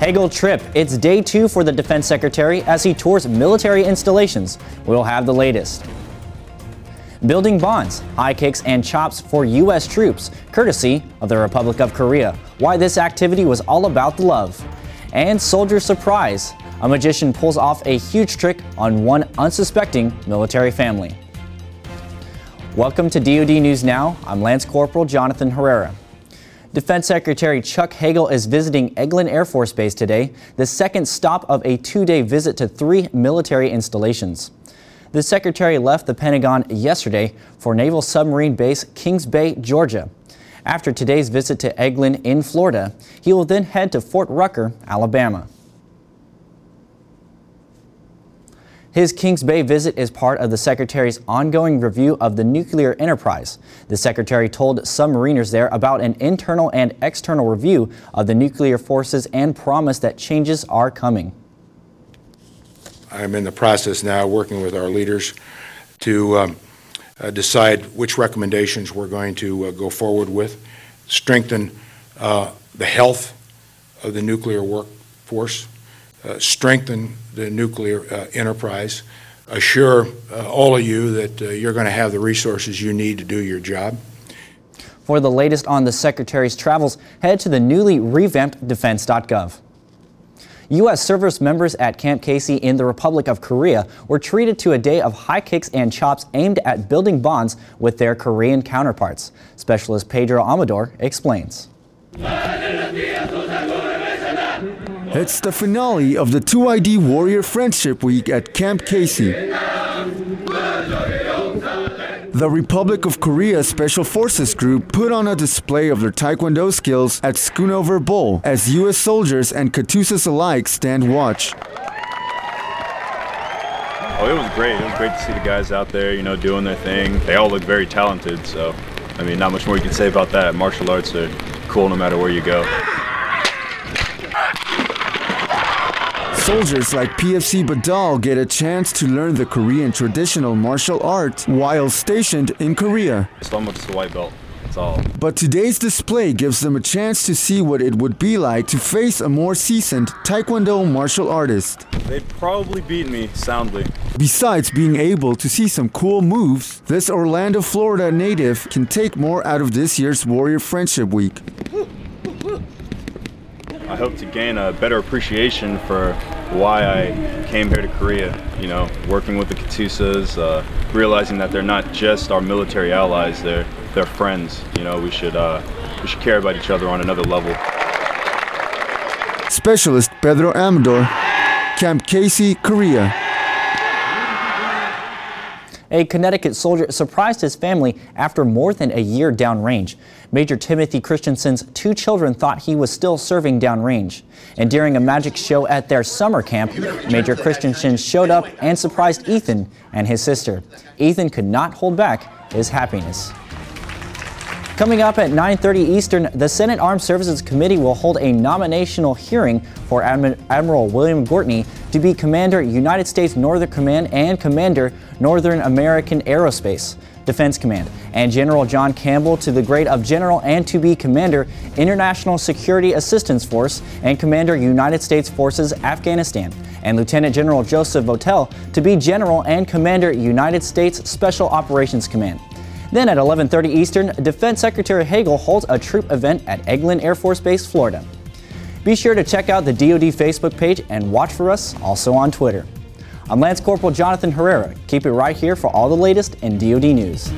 Hagel trip. It's day two for the defense secretary as he tours military installations. We'll have the latest. Building bonds, high kicks, and chops for U.S. troops, courtesy of the Republic of Korea. Why this activity was all about the love. And soldier surprise. A magician pulls off a huge trick on one unsuspecting military family. Welcome to DoD News Now. I'm Lance Corporal Jonathan Herrera. Defense Secretary Chuck Hagel is visiting Eglin Air Force Base today, the second stop of a two day visit to three military installations. The Secretary left the Pentagon yesterday for Naval Submarine Base Kings Bay, Georgia. After today's visit to Eglin in Florida, he will then head to Fort Rucker, Alabama. His Kings Bay visit is part of the Secretary's ongoing review of the nuclear enterprise. The Secretary told submariners there about an internal and external review of the nuclear forces and promised that changes are coming. I'm in the process now, working with our leaders, to um, uh, decide which recommendations we're going to uh, go forward with, strengthen uh, the health of the nuclear workforce, strengthen the nuclear uh, enterprise, assure uh, all of you that you're going to have the resources you need to do your job. For the latest on the Secretary's travels, head to the newly revamped defense.gov. U.S. service members at Camp Casey in the Republic of Korea were treated to a day of high kicks and chops aimed at building bonds with their Korean counterparts. Specialist Pedro Amador explains. It's the finale of the 2ID Warrior Friendship Week at Camp Casey. The Republic of Korea Special Forces Group put on a display of their Taekwondo skills at Schoonover Bowl as U.S. soldiers and Katusas alike stand watch. Oh, it was great. It was great to see the guys out there, you know, doing their thing. They all look very talented, so, I mean, not much more you can say about that. Martial arts are cool no matter where you go. Soldiers like PFC Badal get a chance to learn the Korean traditional martial art while stationed in Korea. So I'm up to white belt. That's all. But today's display gives them a chance to see what it would be like to face a more seasoned Taekwondo martial artist. They'd probably beat me soundly. Besides being able to see some cool moves, this Orlando, Florida native can take more out of this year's Warrior Friendship Week. I hope to gain a better appreciation for why I came here to Korea. You know, working with the Katusas, uh, realizing that they're not just our military allies; they're they're friends. You know, we should uh, we should care about each other on another level. Specialist Pedro Amador, Camp Casey, Korea. A Connecticut soldier surprised his family after more than a year downrange. Major Timothy Christensen's two children thought he was still serving downrange. And during a magic show at their summer camp, Major Christensen showed up and surprised Ethan and his sister. Ethan could not hold back his happiness. Coming up at 9:30 Eastern, the Senate Armed Services Committee will hold a nominational hearing for Admiral William Gortney to be Commander United States Northern Command and Commander Northern American Aerospace Defense Command, and General John Campbell to the grade of General and to be Commander International Security Assistance Force and Commander United States Forces Afghanistan, and Lieutenant General Joseph Votel to be General and Commander United States Special Operations Command. Then at 11:30 Eastern, Defense Secretary Hagel holds a troop event at Eglin Air Force Base, Florida. Be sure to check out the DoD Facebook page and watch for us also on Twitter. I'm Lance Corporal Jonathan Herrera. Keep it right here for all the latest in DoD news.